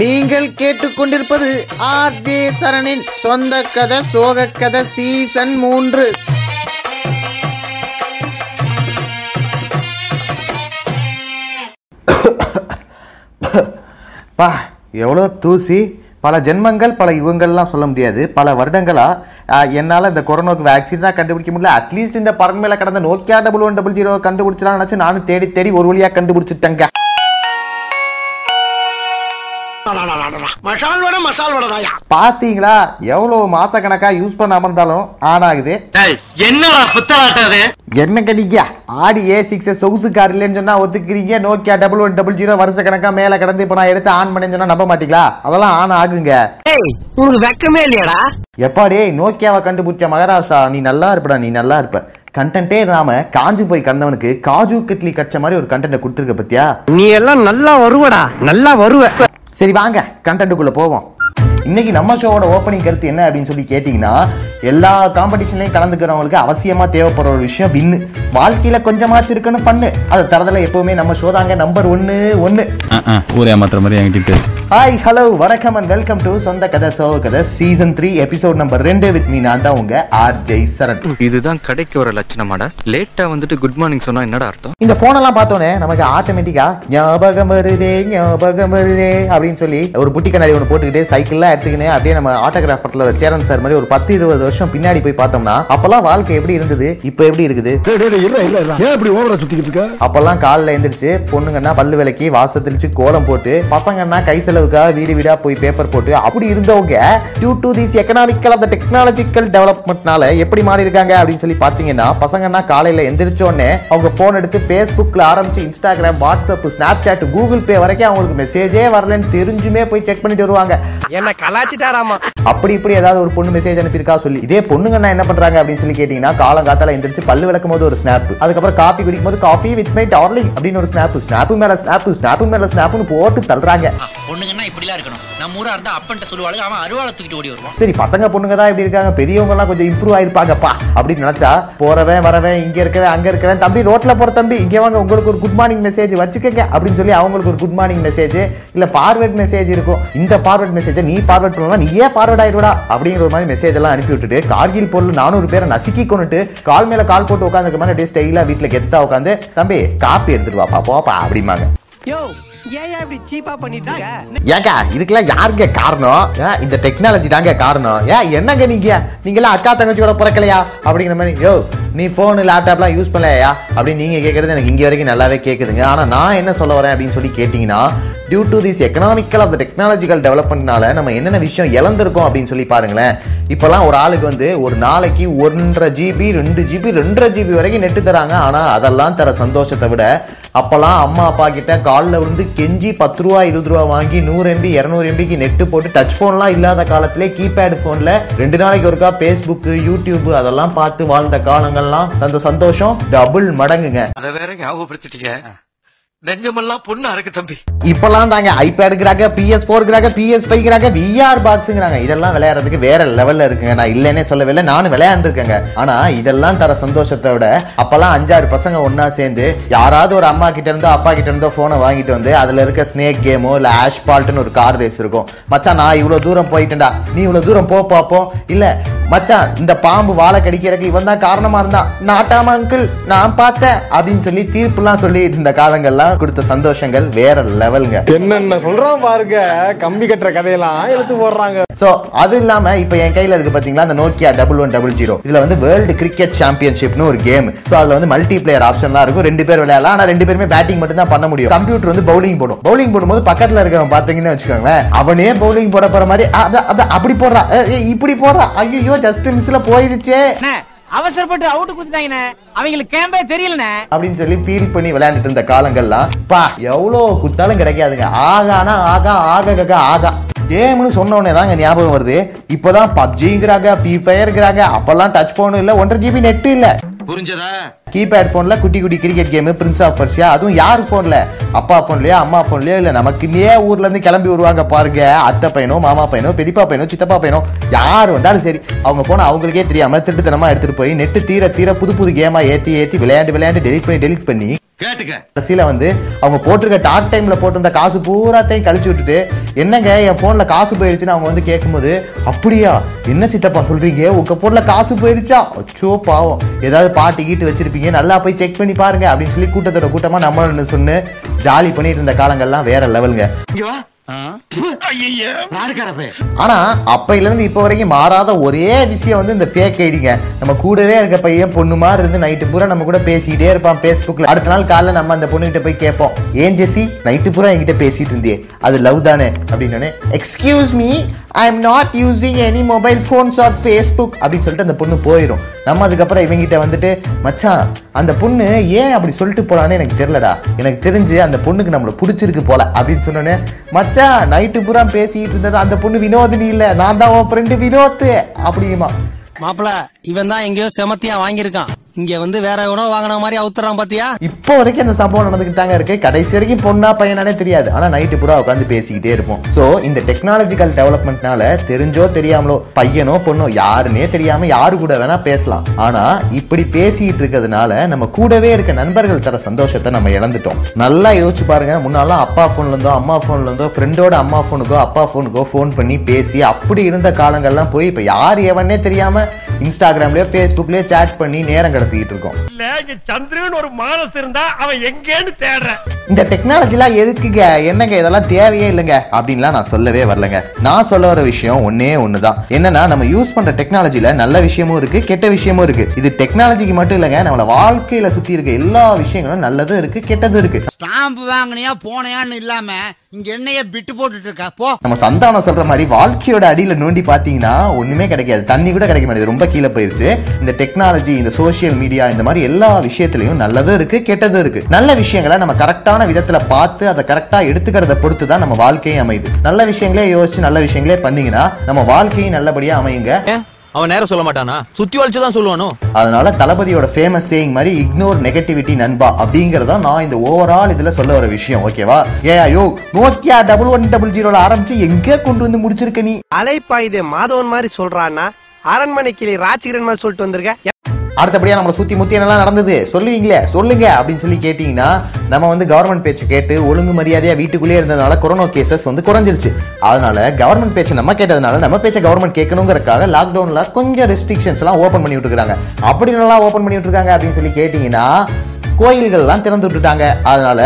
நீங்கள் கேட்டுக்கொண்டிருப்பது R J சரணின் சொந்த கதை சோக கதை சீசன் மூன்று. பா எவ்வளோ தூசி. பல ஜென்மங்கள் பல யுகங்கள்லாம் சொல்ல முடியாது. பல வருடங்களா என்னால் இந்த கொரோனாவுக்கு வேக்சின் தான் கண்டுபிடிக்க முடியல. அட்லீஸ்ட் இந்த பறன் மேலே கடந்த Nokia double one double zero கண்டுபிடிச்சலாம் நினச்சி நானும் தேடி தேடி ஒரு வழியாக கண்டுபிடிச்சிட்டேங்க. மசால் வடை மசால் வடைதாயா பார்த்தீங்களா எவ்வளோ மாசக்கணக்காக யூஸ் பண்ணாம இருந்தாலும் ஆன் ஆகுது. என்னடா என்ன கடிக்க ஆடி ஏ சிக்ஸ் சொகுசு கார் இல்லைன்னு சொன்னா ஒத்துக்கிறீங்க. Nokia double one double zero வருஷ கணக்கா மேல கடந்து இப்போ நான் எடுத்து ஆன் பண்ணேன்னு சொன்னா நம்ப மாட்டீங்களா? அதெல்லாம் ஆன் ஆகுங்க. உனக்கு வெக்கமே இல்லையாடா. எப்பாடே நோக்கியாவை கண்டுபிடிச்ச மகராசா? நீ நல்லா இருப்படா நீ நல்லா இருப்ப. கண்டென்ட்டே இல்லாம காஞ்சு போய் கந்தவனுக்கு காஜு கிட்லி கட்ச மாதிரி ஒரு கண்டென்ட்டை கொடுத்துருக்க பத்தியா? நீ எல்லாம் நல்லா வருவடா. நல்லா வருவ. சரி வாங்க கண்டென்ட்டுக்குள்ளே போவோம். இன்னைக்கு நம்ம ஷோவோட ஓப்பனிங் கருத்து என்ன அப்படின்னு சொல்லி கேட்டிங்கன்னா எல்லா காம்படிஷன்லையும் கலந்துக்கிறவங்களுக்கு அவசியமா தேவைப்படுற ஒரு விஷயம் வின்னு வாழ்க்கையில கொஞ்சமாச்சும் இருக்கணும் பண்ணு அதை தரதுல எப்பவுமே நம்ம ஷோ தாங்க நம்பர் ஒன்னு ஒன்னு. ஊரே ஏமாத்துற மாதிரி என்கிட்ட பேசு. ஹாய் ஹலோ வணக்கம் அண்ட் வெல்கம் டு சொந்த கதை சோ கதை சீசன் த்ரீ எபிசோட் நம்பர் ரெண்டு வித் மீ நான் தான் உங்க ஆர் ஜெய் சரண். இதுதான் கடைக்கு வர லட்சணமாடா. லேட்டா வந்துட்டு குட் மார்னிங் சொன்னா என்னடா அர்த்தம்? இந்த போனெல்லாம் பார்த்தோன்னே நமக்கு ஆட்டோமேட்டிக்கா ஞாபகம் வருதே ஞாபகம் வருதே அப்படின்னு சொல்லி ஒரு புட்டி கண்ணாடி ஒன்று போட்டுக்கிட்டு சைக்கிள்லாம் எடுத்துக்கின்னு அப்படியே நம்ம ஆட்டோகிராஃப் படத்தில் சேரன் சார் மாதிரி ஒரு பத்து இருபது வருஷம் பின்னாடி போய் பார்த்தோம்னா அப்பெல்லாம் வாழ்க்கை எப்படி இருந்தது? இப்போ எப்படி இருக்குது? ஏன் இப்படி ஓவரா சுத்திக்கிட்டு இருக்க? அப்பெல்லாம் காலைல எந்திரிச்சு பொண்ணுங்கன்னா பல்லு விளக்கி வாச தெளிச்சு கோலம் போட்டு பசங்கன்னா கை செலவுக்காக வீடு வீடா போய் பேப்பர் போட்டு அப்படி இருந்தவங்க due to this economical of the technological டெவலப்மெண்ட்னால எப்படி மாறி இருக்காங்க அப்படின்னு சொல்லி பாத்தீங்கன்னா பசங்கன்னா காலையில எந்திரிச்ச உடனே அவங்க போன் எடுத்து ஃபேஸ்புக்ல ஆரம்பிச்சு Instagram WhatsApp Snapchat Google Pay வரைக்கும் அவங்களுக்கு மெசேஜே வரலன்னு தெரிஞ்சுமே போய் செக் பண்ணிட்டு வருவாங்க. என்ன கலாச்சிட்டாராமா அப்படி இப்படி ஏதாவது ஒரு பொண்ணு மெசேஜ் அனுப்பியிருக்கா சொல்லி இதே பொண்ணுங்கன்னா என்ன பண்றாங்க அப்படின்னு சொல்லி கேட்டீங்கன்னா காலங்காத்தால எந்திரிச்சு பல்லு விளக்கும் போது ஒரு ஸ்னாப் அதுக்கப்புறம் காப்பி குடிக்கும் போது காஃபி வித் மை டார்லிங் அப்படின்னு ஒரு ஸ்னாப் ஸ்னாப்பு மேல ஸ்னாப் ஸ்னாப்பு மேல ஸ்னாப்னு போட்டு தள்ளுறாங்க. பொண்ணுங்கன்னா இப்படிலாம் இருக்கணும். நம்ம ஊரா இருந்தா அப்பன்ட்ட சொல்லுவாளுங்க அவன் அருவாளை தூக்கிட்டு ஓடி வருவான். சரி பசங்க பொண்ணுங்க தான் இப்படி இருக்காங்க. பெரியவங்க எல்லாம் கொஞ்சம் இம்ப்ரூவ் ஆயிருப்பாங்கப்பா அப்படின்னு நினைச்சா போறவன் வரவன் இங்க இருக்கவன் அங்க இருக்கவன் தம்பி ரோட்ல போற தம்பி இங்க வாங்க உங்களுக்கு ஒரு குட் மார்னிங் மெசேஜ் வச்சுக்கங்க அப்படின்னு சொல்லி அவங்களுக்கு ஒரு குட் மார்னிங் மெசேஜ் இல்ல பார்வர்ட் மெசேஜ் இருக்கும். இந்த பார்வர்ட் மெசேஜை நீ பார்வர்ட் பண்ணலாம் நீயே பார்வர்ட் ஆயிடுவடா அப்படிங்கிற மாதிரி மெசேஜ் எல்லாம் அனுப்பி விட்டுட்டு கார்கில் பொருள் நானூறு பேரை நசுக்கி கொண்டுட்டு கால் மேல கால் போட்டு உட்காந்துருக்க மாதிரி அப்படியே ஸ்டைலா வீட்டுல கெத்தா உட்காந்து தம்பி காப்பி எடுத்துட்டு வாப்பா போப்பா அப்படிம்பாங்க. யோ ஏன் இப்படி சீப்பா பண்ணிட்டு ஏக்கா இதுக்கெல்லாம் யாருங்க காரணம்? இந்த டெக்னாலஜி தாங்க காரணம். ஏன் என்னங்க நீங்க? நீங்களாம் அக்கா தங்கச்சியோட பிறக்கலையா? அப்படிங்கிற மாதிரி யோ நீ ஃபோனு லேப்டாப்லாம் யூஸ் பண்ணலையா? அப்படின்னு நீங்க கேட்கறது எனக்கு இங்க வரைக்கும் நல்லாவே கேட்குதுங்க ஆனா நான் என்ன சொல்ல வரேன் அப்படின்னு சொல்லி கேட்டிங்கன்னா due to this economical of the technological டெவலப்மெண்ட்னால நம்ம என்னென்ன விஷயம் இழந்திருக்கோம் அப்படின்னு சொல்லி பாருங்களேன். இப்போலாம் ஒரு ஆளுக்கு வந்து ஒரு நாளைக்கு ஒன்றரை ஜிபி ரெண்டு ஜிபி ரெண்டரை ஜிபி வரைக்கும் நெட்டு தராங்க. ஆனால் அதெல்லாம் தர சந்தோஷத்தை விட அப்போல்லாம் அம்மா அப்பா கிட்ட காலில் விழுந்து கெஞ்சி பத்து ரூபா இருபது ரூபா வாங்கி நூறு எம்பி இரநூறு எம்பிக்கு நெட்டு போட்டு டச் ஃபோன்லாம் இல்லாத காலத்திலே கீபேட் ஃபோனில் ரெண்டு நாளைக்கு ஒருக்கா ஃபேஸ்புக்கு யூடியூப் அதெல்லாம் பார்த்து வாழ்ந்த காலங்கள்லாம் தந்த சந்தோஷம் டபுள் மடங்குங்க. அத வேற ஞாபகப்படுத்திட்டீங்க. நெஞ்சமெல்லாம் பொண்ணா இருக்கு தம்பி. இப்பெல்லாம் தாங்க ஐபேடுங்கிறாங்க பிஎஸ் ஃபோர்ங்கிறாங்க பிஎஸ் ஃபைவ்ங்கிறாங்க விஆர் பாக்ஸுங்கிறாங்க இதெல்லாம் விளையாடுறதுக்கு வேற லெவல்ல இருக்குங்க. நான் இல்லைன்னே சொல்லவில்லை நானும் விளையாண்டுருக்கேங்க. ஆனா இதெல்லாம் தர சந்தோஷத்தை விட அப்பெல்லாம் அஞ்சாறு பசங்க ஒன்னா சேர்ந்து யாராவது ஒரு அம்மா கிட்ட இருந்தோ அப்பா கிட்ட இருந்தோ போனை வாங்கிட்டு வந்து அதுல இருக்க ஸ்னேக் கேமோ இல்ல ஆஷ்பால்ட்னு ஒரு கார் ரேஸ் இருக்கும். மச்சான் நான் இவ்வளவு தூரம் போயிட்டேன்டா. நீ இவ்வளவு தூரம் போ பார்ப்போம் இல்ல மச்சான் இந்த பாம்பு வாழை கடிக்கிறதுக்கு இவன் தான் காரணமா இருந்தான் நாட்டாம அங்கிள் நான் பார்த்தேன். அப்படின்னு சொல்லி தீர்ப்புலாம் சொல்லி இந்த காலங்கள்லாம் கொடுத்த சந்தோஷங்கள் வேற லெவலுங்க என்னென்ன சொல்றான் பாருங்க. கம்பி கட்டுற கதையெல்லாம் எடுத்து போடுறாங்க. சோ அது இல்லாம இப்ப என் கையில இருக்கு பாத்தீங்களா அந்த Nokia double one double zero இதுல வந்து வேர்ல்டு கிரிக்கெட் சாம்பியன்ஷிப்னு ஒரு கேம் சோ அதுல வந்து மல்டி பிளேயர் ஆப்ஷன்லாம் இருக்கும். ரெண்டு பேர் விளையாடலாம். ஆனா ரெண்டு பேருமே பேட்டிங் மட்டும் தான் பண்ண முடியும். கம்ப்யூட்டர் வந்து பவுலிங் போடும். பவுலிங் போடும்போது பக்கத்துல இருக்கவன் பாத்தீங்கன்னு வச்சுக்கோங்களேன். அவனே பவுலிங் போட போற மாதிரி அத அப்படி போடுறா. இப்படி போடுறா. ஐயோ ஜஸ்ட் மிஸ்ல போயிருச்சே அவசரப்பட்டு அவுட் கொடுத்துட்டாங்கண்ணே. அவங்களுக்கு கேம்பே தெரியலண்ணே. அப்படின்னு சொல்லி ஃபீல் பண்ணி விளையாண்டுட்டு இருந்த காலங்கள்லாம் பா எவ்வளோ குத்தாலும் கிடைக்காதுங்க. ஆகானா ஆகா ஆக கக ஆகா. கேம்னு சொன்ன உடனே தாங்க ஞாபகம் வருது. இப்போதான் பப்ஜிங்கிறாங்க ஃப்ரீ ஃபயர்ங்கிறாங்க அப்பெல்லாம் டச் ஃபோனும் இல்லை ஒன்றரை ஜிபி நெட்டு இல்லை. புரிஞ்சதா? கீபேட் ஃபோனில் குட்டி குட்டி cricket game Prince of Persia அதுவும் யார் ஃபோனில்? அப்பா ஃபோன்லையோ அம்மா ஃபோன்லையோ? இல்லை நமக்குன்னே ஊர்லேருந்து கிளம்பி வருவாங்க பாருங்க. அத்தை பையனோ மாமா பையனோ பெரியப்பா பையனோ சித்தப்பா பையனோ யார் வந்தாலும் சரி அவங்க ஃபோனை அவங்களுக்கே தெரியாமல் திருட்டுத்தனமாக எடுத்துகிட்டு போய் நெட்டு தீர தீர புது புது கேமாக ஏற்றி ஏற்றி விளையாண்டு விளையாண்டு டெலிட் பண்ணி டெலிட் பண்ணி கேட்டுக்க. கடைசியில வந்து அவங்க போட்டிருக்க டாக் டைம்ல போட்டிருந்த காசு பூராத்தையும் கழிச்சு விட்டுட்டு என்னங்க என் போன்ல காசு போயிருச்சுன்னு அவங்க வந்து கேட்கும்போது அப்படியா? என்ன சித்தப்பா சொல்றீங்க? உங்க போன்ல காசு போயிருச்சா? அச்சோ பாவம். ஏதாவது பாட்டு கீட்டு வச்சிருப்பீங்க நல்லா போய் செக் பண்ணி பாருங்க அப்படின்னு சொல்லி கூட்டத்தோட கூட்டமா நம்மள சொன்னு ஜாலி பண்ணிட்டு இருந்த காலங்கள்லாம் வேற லெவலுங்க ஆனா அப்பையில இருந்து இப்போ வரைக்கும் மாறாத ஒரே விஷயம் வந்து இந்த ஃபேக் ஐடிங்க நம்ம கூடவே இருக்க பையன் பொண்ணு மாதிரி இருந்து நைட்டு பூரா நம்ம கூட பேசிக்கிட்டே இருப்பான் ஃபேஸ்புக்ல அடுத்த நாள் காலைல நம்ம அந்த பொண்ணுகிட்ட போய் கேட்போம். ஏன் ஜெசி நைட்டு பூரா என்கிட்ட பேசிட்டு இருந்தியே? அது லவ் தானே? அப்படின்னு excuse me I am not using any mobile phones or Facebook அப்படின்னு சொல்லிட்டு அந்த பொண்ணு போயிடும் நம்ம அதுக்கப்புறம் இவங்கிட்ட வந்துட்டு மச்சான் அந்த பொண்ணு ஏன் அப்படி சொல்லிட்டு போலான்னு எனக்கு தெரியலடா. எனக்கு தெரிஞ்சு அந்த பொண்ணுக்கு நம்மளை பிடிச்சிருக்கு போல அப்படின்னு சொன்னோன்னே மச்சான் நைட்டு பூரா பேசிட்டு இருந்தது அந்த பொண்ணு வினோதினி இல்லை. நான் தான் உன் ஃப்ரெண்டு வினோத்து. அப்படிமா மாப்பிள இவன் தான் எங்கேயோ செமத்தியா வாங்கியிருக்கான். இங்க வந்து வேற உணவு வாங்கின மாதிரி அவுத்துறான் பாத்தியா? இப்போ வரைக்கும் அந்த சம்பவம் நடந்துக்கிட்டாங்க இருக்கு. கடைசி வரைக்கும் பொண்ணா பையனாலே தெரியாது. ஆனா நைட்டு பூரா உட்காந்து பேசிக்கிட்டே இருப்போம். சோ இந்த டெக்னாலஜிக்கல் டெவலப்மெண்ட்னால தெரிஞ்சோ தெரியாமலோ பையனோ பொண்ணோ யாருன்னே தெரியாம யாரு கூட வேணா பேசலாம். ஆனா இப்படி பேசிக்கிட்டு இருக்கிறதுனால நம்ம கூடவே இருக்க நண்பர்கள் தர சந்தோஷத்தை நம்ம இழந்துட்டோம். நல்லா யோசிச்சு பாருங்க. முன்னாலாம் அப்பா போன்ல இருந்தோ அம்மா போன்ல இருந்தோ ஃப்ரெண்டோட அம்மா போனுக்கோ அப்பா போனுக்கோ ஃபோன் பண்ணி பேசி அப்படி இருந்த காலங்கள்லாம் போய் இப்ப யார் எவனே தெரியாம இன்ஸ்டாகிராம்லயோ ஃபேஸ்புக்லயோ சேட் பண்ணி நேரம் கடத்திக்கிட்டு இருக்கோம் இல்ல இங்க சந்திரன் ஒரு மானஸ் இருந்தா அவன் எங்கேன்னு தேடுறேன் இந்த டெக்னாலஜிலாம் எதுக்குங்க? என்னங்க இதெல்லாம் தேவையே இல்லைங்க? அப்படின்லாம் நான் சொல்லவே வரலங்க. நான் சொல்ல வர விஷயம் ஒன்னே ஒண்ணுதான். என்னன்னா நம்ம யூஸ் பண்ற டெக்னாலஜில நல்ல விஷயமும் இருக்கு கெட்ட விஷயமும் இருக்கு. இது டெக்னாலஜிக்கு மட்டும் இல்லைங்க நம்மள வாழ்க்கையில சுத்தி இருக்க எல்லா விஷயங்களும் நல்லதும் இருக்கு கெட்டதும் இருக்கு. ஸ்டாம்பு வாங்கினியா போனையான்னு இல்லாம இங்க என்னைய பிட்டு போட்டுட்டு இருக்கா போ. நம்ம சந்தானம் சொல்ற மாதிரி வாழ்க்கையோட அடியில நோண்டி பாத்தீங்கன்னா ஒண்ணுமே கிடைக்காது. தண்ணி கூட கிடைக்க மாட்டேது ரொம்ப கீழே போயிருச்சு. இந்த டெக்னாலஜி இந்த சோஷியல் மீடியா இந்த மாதிரி எல்லா விஷயத்திலையும் நல்லதும் இருக்கு கெட்டதும் இருக்கு. நல்ல விஷயங்களை நம்ம கரெக்டான விதத்துல பார்த்து அதை கரெக்டா எடுத்துக்கிறத பொறுத்து தான் நம்ம வாழ்க்கையும் அமையுது. நல்ல விஷயங்களே யோசிச்சு நல்ல விஷயங்களே பண்ணீங்கன்னா நம்ம வாழ்க்கையும் நல்லபடியா அமையுங்க. அவன் நேரம் சொல்ல மாட்டானா? சுத்தி வளைச்சுதான் சொல்லுவானோ? அதனால தளபதியோட ஃபேமஸ் சேயிங் மாதிரி இக்னோர் நெகட்டிவிட்டி நண்பா அப்படிங்கறத நான் இந்த ஓவரால் இதுல சொல்ல வர விஷயம் ஓகேவா ஏ ஐயோ நோக்கியா டபுள் ஒன் டபுள் ஜீரோல ஆரம்பிச்சு எங்க கொண்டு வந்து முடிச்சிருக்க நீ? அலைப்பாயுதே மாதவன் மாதிரி சொல்றான்னா அரண்மனை கிளி ராஜகிரன் மாதிரி சொல்லிட்டு வந்திருக்க. அடுத்தபடியாக நம்மளை சுற்றி முத்தி என்னெல்லாம் நடந்தது? சொல்லுவீங்களே சொல்லுங்க அப்படின்னு சொல்லி கேட்டிங்கன்னா நம்ம வந்து கவர்மெண்ட் பேச்சு கேட்டு ஒழுங்கு மரியாதையாக வீட்டுக்குள்ளேயே இருந்ததுனால கொரோனா கேசஸ் வந்து குறைஞ்சிருச்சு. அதனால கவர்மெண்ட் பேச்சு நம்ம கேட்டதுனால நம்ம பேச்சை கவர்மெண்ட் கேட்கணுங்கிறதுக்காக லாக்டவுனில் கொஞ்சம் ரெஸ்ட்ரிக்ஷன்ஸ்லாம் ஓப்பன் பண்ணி விட்டுருக்காங்க. அப்படி நல்லா ஓப்பன் பண்ணி விட்டுருக்காங்க அப்படின்னு சொல்லி கேட்டிங்கன்னா கோயில்கள்லாம் திறந்து விட்டுட்டாங்க. அதனால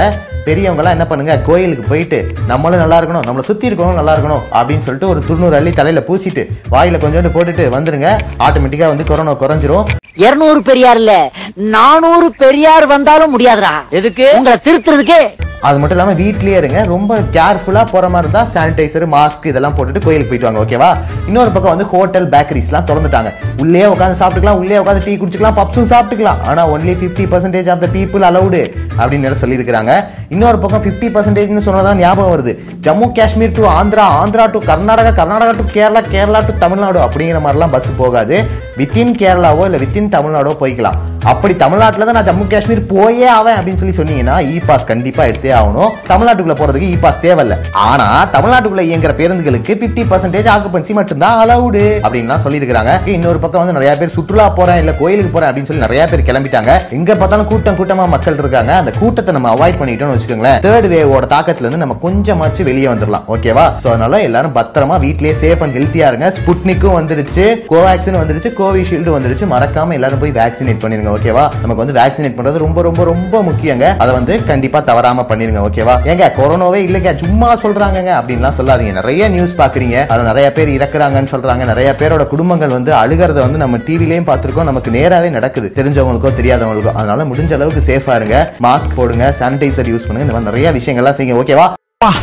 பெரியவங்கலாம் என்ன பண்ணுங்க? கோயிலுக்கு போயிட்டு நம்மளும் நல்லா இருக்கணும் நம்மளை சுத்தி இருக்கணும் நல்லா இருக்கணும் அப்படின்னு சொல்லிட்டு ஒரு துண்ணூறு அள்ளி தலையில பூசிட்டு வாயில கொஞ்சோண்டு போட்டுட்டு வந்துருங்க. ஆட்டோமேட்டிக்கா வந்து கொரோனா குறைஞ்சிரும். இருநூறு பெரியார் இல்ல நானூறு பெரியார் வந்தாலும் முடியாதுடா. எதுக்கு? உங்களை திருத்துறதுக்கு அது மட்டும் இல்லாமல் வீட்லேயே இருங்க. ரொம்ப கேர்ஃபுல்லாக போகிற மாதிரி இருந்தால் சானிடைசர் மாஸ்க் இதெல்லாம் போட்டுட்டு கோயிலுக்கு போயிட்டு வாங்க ஓகேவா இன்னொரு பக்கம் வந்து ஹோட்டல் பேக்கரிஸ்லாம் திறந்துட்டாங்க. உள்ளே உட்காந்து சாப்பிட்டுக்கலாம் உள்ளே உட்காந்து டீ குடிச்சுக்கலாம் பப்ஸும் சாப்பிட்டுக்கலாம். ஆனால் only fifty percentage of the people allowed அப்படின்னு சொல்லியிருக்கிறாங்க. இன்னொரு பக்கம் ஃபிஃப்டி பர்சன்டேஜ்னு சொன்னதான் ஞாபகம் வருது. Jammu Kashmir to Andhra Andhra to Karnataka Karnataka to Kerala Kerala to Tamil Nadu அப்படிங்கிற மாதிரிலாம் பஸ் போகாது. வித்தின் கேரளாவோ இல்லை வித்தின் தமிழ்நாடோ போய்க்கலாம். அப்படி தமிழ்நாட்டில் தான் நான் ஜம்மு காஷ்மீர் போயே ஆவேன் அப்படின்னு சொல்லி சொன்னீங்கன்னா இ பாஸ் கண்டிப்பாக எடுத்தே ஆகணும். தமிழ்நாட்டுக்குள்ள போகிறதுக்கு இ பாஸ் தேவையில்ல. ஆனால் தமிழ்நாட்டுக்குள்ளே இயங்குற பேருந்துகளுக்கு 50% பர்சன்டேஜ் ஆக்குபன்சி மட்டும்தான் அலவுடு அப்படின்லாம் சொல்லியிருக்காங்க இன்னொரு பக்கம் வந்து நிறைய பேர் சுற்றுலா போகிறேன் இல்லை கோயிலுக்கு போகிறேன் அப்படின்னு சொல்லி நிறைய பேர் கிளம்பிட்டாங்க. எங்கே பார்த்தாலும் கூட்டம் கூட்டமாக மக்கள் இருக்காங்க. அந்த கூட்டத்தை நம்ம அவாய்ட் பண்ணிட்டோம்னு வச்சுக்கோங்களேன். தேர்ட் வேவோட தாக்கத்துலேருந்து நம்ம கொஞ்சமாச்சு வெளியே வந்துடலாம் ஓகேவா ஸோ அதனால எல்லாரும் பத்திரமா வீட்லேயே சேஃப் அண்ட் ஹெல்த்தியாக இருங்க. ஸ்புட்னிக்கும் வந்துருச்சு கோவேக்சின் வந்துருச்சு கோவிஷீல்டு வந்துருச்சு மறக்காமல் எல்லாரும் போய் வேக்சினேட் பண்ணிருங்க. ஓகேவா நமக்கு வந்து வேக்சினேட் பண்றது ரொம்ப ரொம்ப ரொம்ப முக்கியங்க. அதை வந்து கண்டிப்பா தவறாம பண்ணிருங்க ஓகேவா ஏங்க கொரோனாவே இல்லைங்க சும்மா சொல்றாங்க அப்படின்லாம் சொல்லாதீங்க. நிறைய நியூஸ் பாக்குறீங்க அதுல நிறைய பேர் இறக்குறாங்கன்னு சொல்றாங்க. நிறைய பேரோட குடும்பங்கள் வந்து அழுகிறத வந்து நம்ம டிவிலையும் பார்த்திருக்கோம். நமக்கு நேராவே நடக்குது. தெரிஞ்சவங்களுக்கோ தெரியாதவங்களுக்கோ. அதனால முடிஞ்ச அளவுக்கு சேஃபா இருங்க. மாஸ்க் போடுங்க சானிடைசர் யூஸ் பண்ணுங்க. இந்த மாதிரி நிறைய விஷயங்கள்லாம் செய்யுங்க ஓகேவா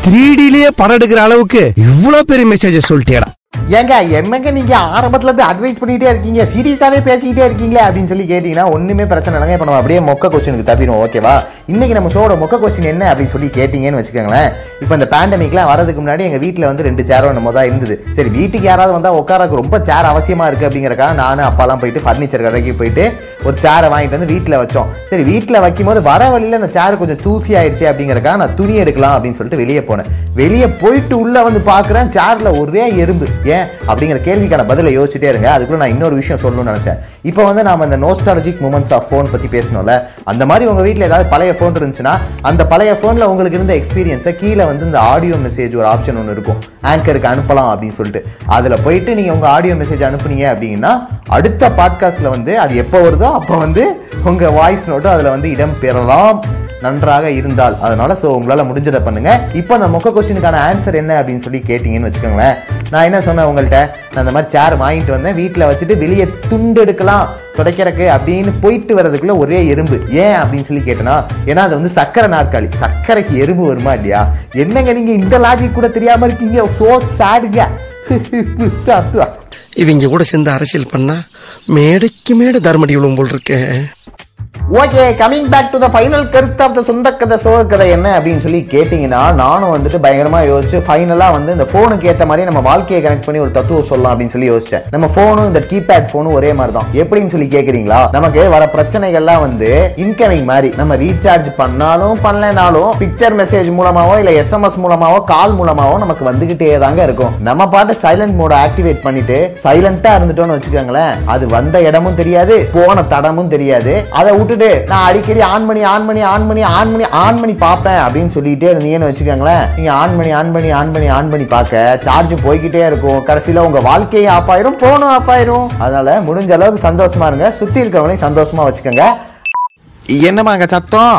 த்ரீ டிலேயே படம் எடுக்கிற அளவுக்கு இவ்வளவு பெரிய மெசேஜ் சொல்லிட்டேடா. ஏங்க என்னங்க நீங்கள் ஆரம்பத்துலேருந்து அட்வைஸ் பண்ணிகிட்டே இருக்கீங்க? சீரியஸாகவே பேசிக்கிட்டே இருக்கீங்களே அப்படின்னு சொல்லி கேட்டிங்கன்னா ஒன்றுமே பிரச்சனை இல்லைங்க. இப்போ நம்ம அப்படியே மொக்க கொஸ்டினுக்கு தப்பிடும் ஓகேவா இன்றைக்கி நம்ம ஷோட மொக்க கொஸ்டின் என்ன அப்படின்னு சொல்லி கேட்டிங்கன்னு வச்சுக்கோங்களேன். இப்போ இந்த பேண்டமிக்லாம் வரதுக்கு முன்னாடி எங்கள் வீட்டில் வந்து ரெண்டு சேரோ நம்ம தான் இருந்தது. சரி வீட்டுக்கு யாராவது வந்தால் உட்காரக்கு ரொம்ப சேர் அவசியமாக இருக்குது அப்படிங்கிறக்காக நானும் அப்பாலாம் போயிட்டு ஃபர்னிச்சர் கடைக்கு போயிட்டு ஒரு சேரை வாங்கிட்டு வந்து வீட்டில் வச்சோம். சரி வீட்டில் வைக்கும் போது வர வழியில் அந்த சேர் கொஞ்சம் தூசி ஆயிடுச்சு அப்படிங்கிறக்காக நான் துணி எடுக்கலாம் அப்படின்னு சொல்லிட்டு வெளியே போனேன். வெளியே போயிட்டு உள்ளே வந்து பார்க்குறேன் சேரில் ஒரே எறும்பு. அப்படிங்கிற கேள்விக்கான பதிலை யோசிச்சுட்டே இருங்க. அதுக்குள்ள நான் இன்னொரு விஷயம் சொல்லணும்னு நினைச்சேன். இப்போ வந்து நாம இந்த நோஸ்டாலஜிக் மூமெண்ட்ஸ் ஆஃப் ஃபோன் பத்தி பேசணும்ல. அந்த மாதிரி உங்க வீட்டில் ஏதாவது பழைய ஃபோன் இருந்துச்சுன்னா அந்த பழைய ஃபோனில் உங்களுக்கு இருந்த எக்ஸ்பீரியன்ஸை கீழே வந்து இந்த ஆடியோ மெசேஜ் ஒரு ஆப்ஷன் ஒன்று இருக்கும். ஆங்கருக்கு அனுப்பலாம் அப்படின்னு சொல்லிட்டு. அதில் போயிட்டு நீங்கள் உங்கள் ஆடியோ மெசேஜ் அனுப்புனீங்க அப்படின்னா அடுத்த பாட்காஸ்ட்டில் வந்து அது எப்போ வருதோ அப்போ வந்து உங்கள் வாய்ஸ் நோட்டும் அதில் வந்து இடம் பெறலாம். நன்றாக இருந்தால். அதனால ஸோ உங்களால் முடிஞ்சதை பண்ணுங்க. இப்போ அந்த மொக்க கொஸ்டினுக்கான ஆன்சர் என்ன அப்படின்னு சொல்லி கேட்டிங்கன்னு வச்சுக்கோங்களேன். நான் என்ன சொன்னேன் உங்கள்கிட்ட நான் அந்த மாதிரி சேர் வாங்கிட்டு வந்தேன். வீட்டில் வச்சுட்டு வெளியே துண்டு எடுக்கலாம் துடைக்கிறக்கு அப்படின்னு போயிட்டு வர்றதுக்குள்ள ஒரே எறும்பு. ஏன் அப்படின்னு சொல்லி கேட்டேன்னா ஏன்னா அது வந்து சக்கரை நாற்காலி. சக்கரைக்கு எறும்பு வருமா இல்லையா? என்னங்க நீங்க இந்த லாஜிக் கூட தெரியாம இருக்கீங்க? சோ சாடுங்க இவங்க கூட சேர்ந்து அரசியல் பண்ணா மேடைக்கு மேடை தர்மடி விழும் போல் இருக்கேன் okay coming back to the final கருத்து ஆஃப் த சொந்த கதை சோக கதை என்ன அப்படின்னு சொல்லி கேட்டிங்கன்னா நானும் வந்துட்டு பயங்கரமா யோசிச்சு ஃபைனலாக வந்து இந்த ஃபோனுக்கு ஏற்ற மாதிரி நம்ம வாழ்க்கையை கனெக்ட் பண்ணி ஒரு தத்துவம் சொல்லலாம் அப்படின்னு சொல்லி யோசிச்சேன். நம்ம ஃபோனும் இந்த கீபேட் ஃபோனும் ஒரே மாதிரி தான் எப்படின்னு சொல்லி கேட்குறீங்களா நமக்கு வர பிரச்சனைகள்லாம் வந்து இன்கமிங் மாதிரி. நம்ம ரீசார்ஜ் பண்ணாலும் பண்ணலைனாலும் பிக்சர் மெசேஜ் மூலமாவோ இல்லை எஸ்எம்எஸ் மூலமாவோ கால் மூலமாவோ நமக்கு வந்துகிட்டே தாங்க இருக்கும். நம்ம பாட்டு சைலண்ட் மோட ஆக்டிவேட் பண்ணிட்டு சைலண்டா இருந்துட்டோம்னு வச்சுக்கோங்களேன் அது வந்த இடமும் தெரியாது போன தடமும் தெரியாது. அதை விட்டு விட்டுட்டு நான் அடிக்கடி ஆன் பண்ணி ஆன் பண்ணி ஆன் பண்ணி ஆன் பண்ணி ஆன் பண்ணி பார்ப்பேன் அப்படின்னு சொல்லிட்டே இருந்தீங்கன்னு வச்சுக்கோங்களேன். நீங்க ஆன் பண்ணி ஆன் பண்ணி ஆன் பண்ணி ஆன் பண்ணி பார்க்க சார்ஜ் போய்கிட்டே இருக்கும். கடைசியில உங்க வாழ்க்கையே ஆஃப் ஆயிரும் போனும் ஆஃப் ஆயிரும். அதனால முடிஞ்ச அளவுக்கு சந்தோஷமா இருங்க. சுத்தி இருக்கவங்களையும் சந்தோஷமா வச்சுக்கோங்க. என்னமா அங்க சத்தம்?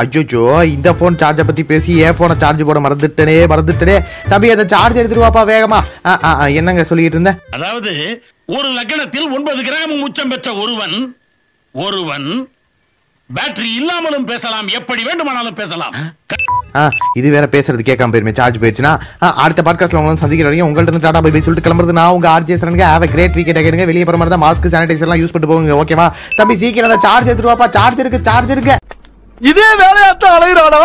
அஜோஜோ இந்த ஃபோன் சார்ஜை பத்தி பேசி என் ஃபோனை சார்ஜ் போட மறந்துட்டனே மறந்துட்டனே. தம்பி அதை சார்ஜ் எடுத்துட்டு வாப்பா வேகமா. என்னங்க சொல்லிட்டு இருந்தேன் அதாவது ஒரு லக்கணத்தில் ஒன்பது கிராம் உச்சம் பெற்ற ஒருவன் ஒருவன் பேட்டரி இல்லாமலும் பேசலாம். எப்படி வேண்டுமானாலும் பேசலாம். இது வேற பேசுறது கேட்காம போயிருமே சார்ஜ் போயிடுச்சுன்னா ஆ, அடுத்த பாட்காஸ்ட்ல உங்களும் சந்திக்கிற வரைக்கும் உங்கள்ட்ட இருந்து டாடா பை பை சொல்லிட்டு கிளம்புறது நான் உங்க ஆர்ஜே சரணுங்க ஹேவ் கிரேட் வீக்கெட் கேளுங்க வெளியே போற மாதிரி தான் மாஸ்க் சானிடைசர் எல்லாம் யூஸ் பண்ணிட்டு போங்க ஓகேவா தம்பி சீக்கிரம் சார்ஜ் எடுத்துட்டு வாப்பா சார்ஜ் இருக்கு சார்ஜ் இருக்கு இதே வேலையாத்தான் அலைகிறானா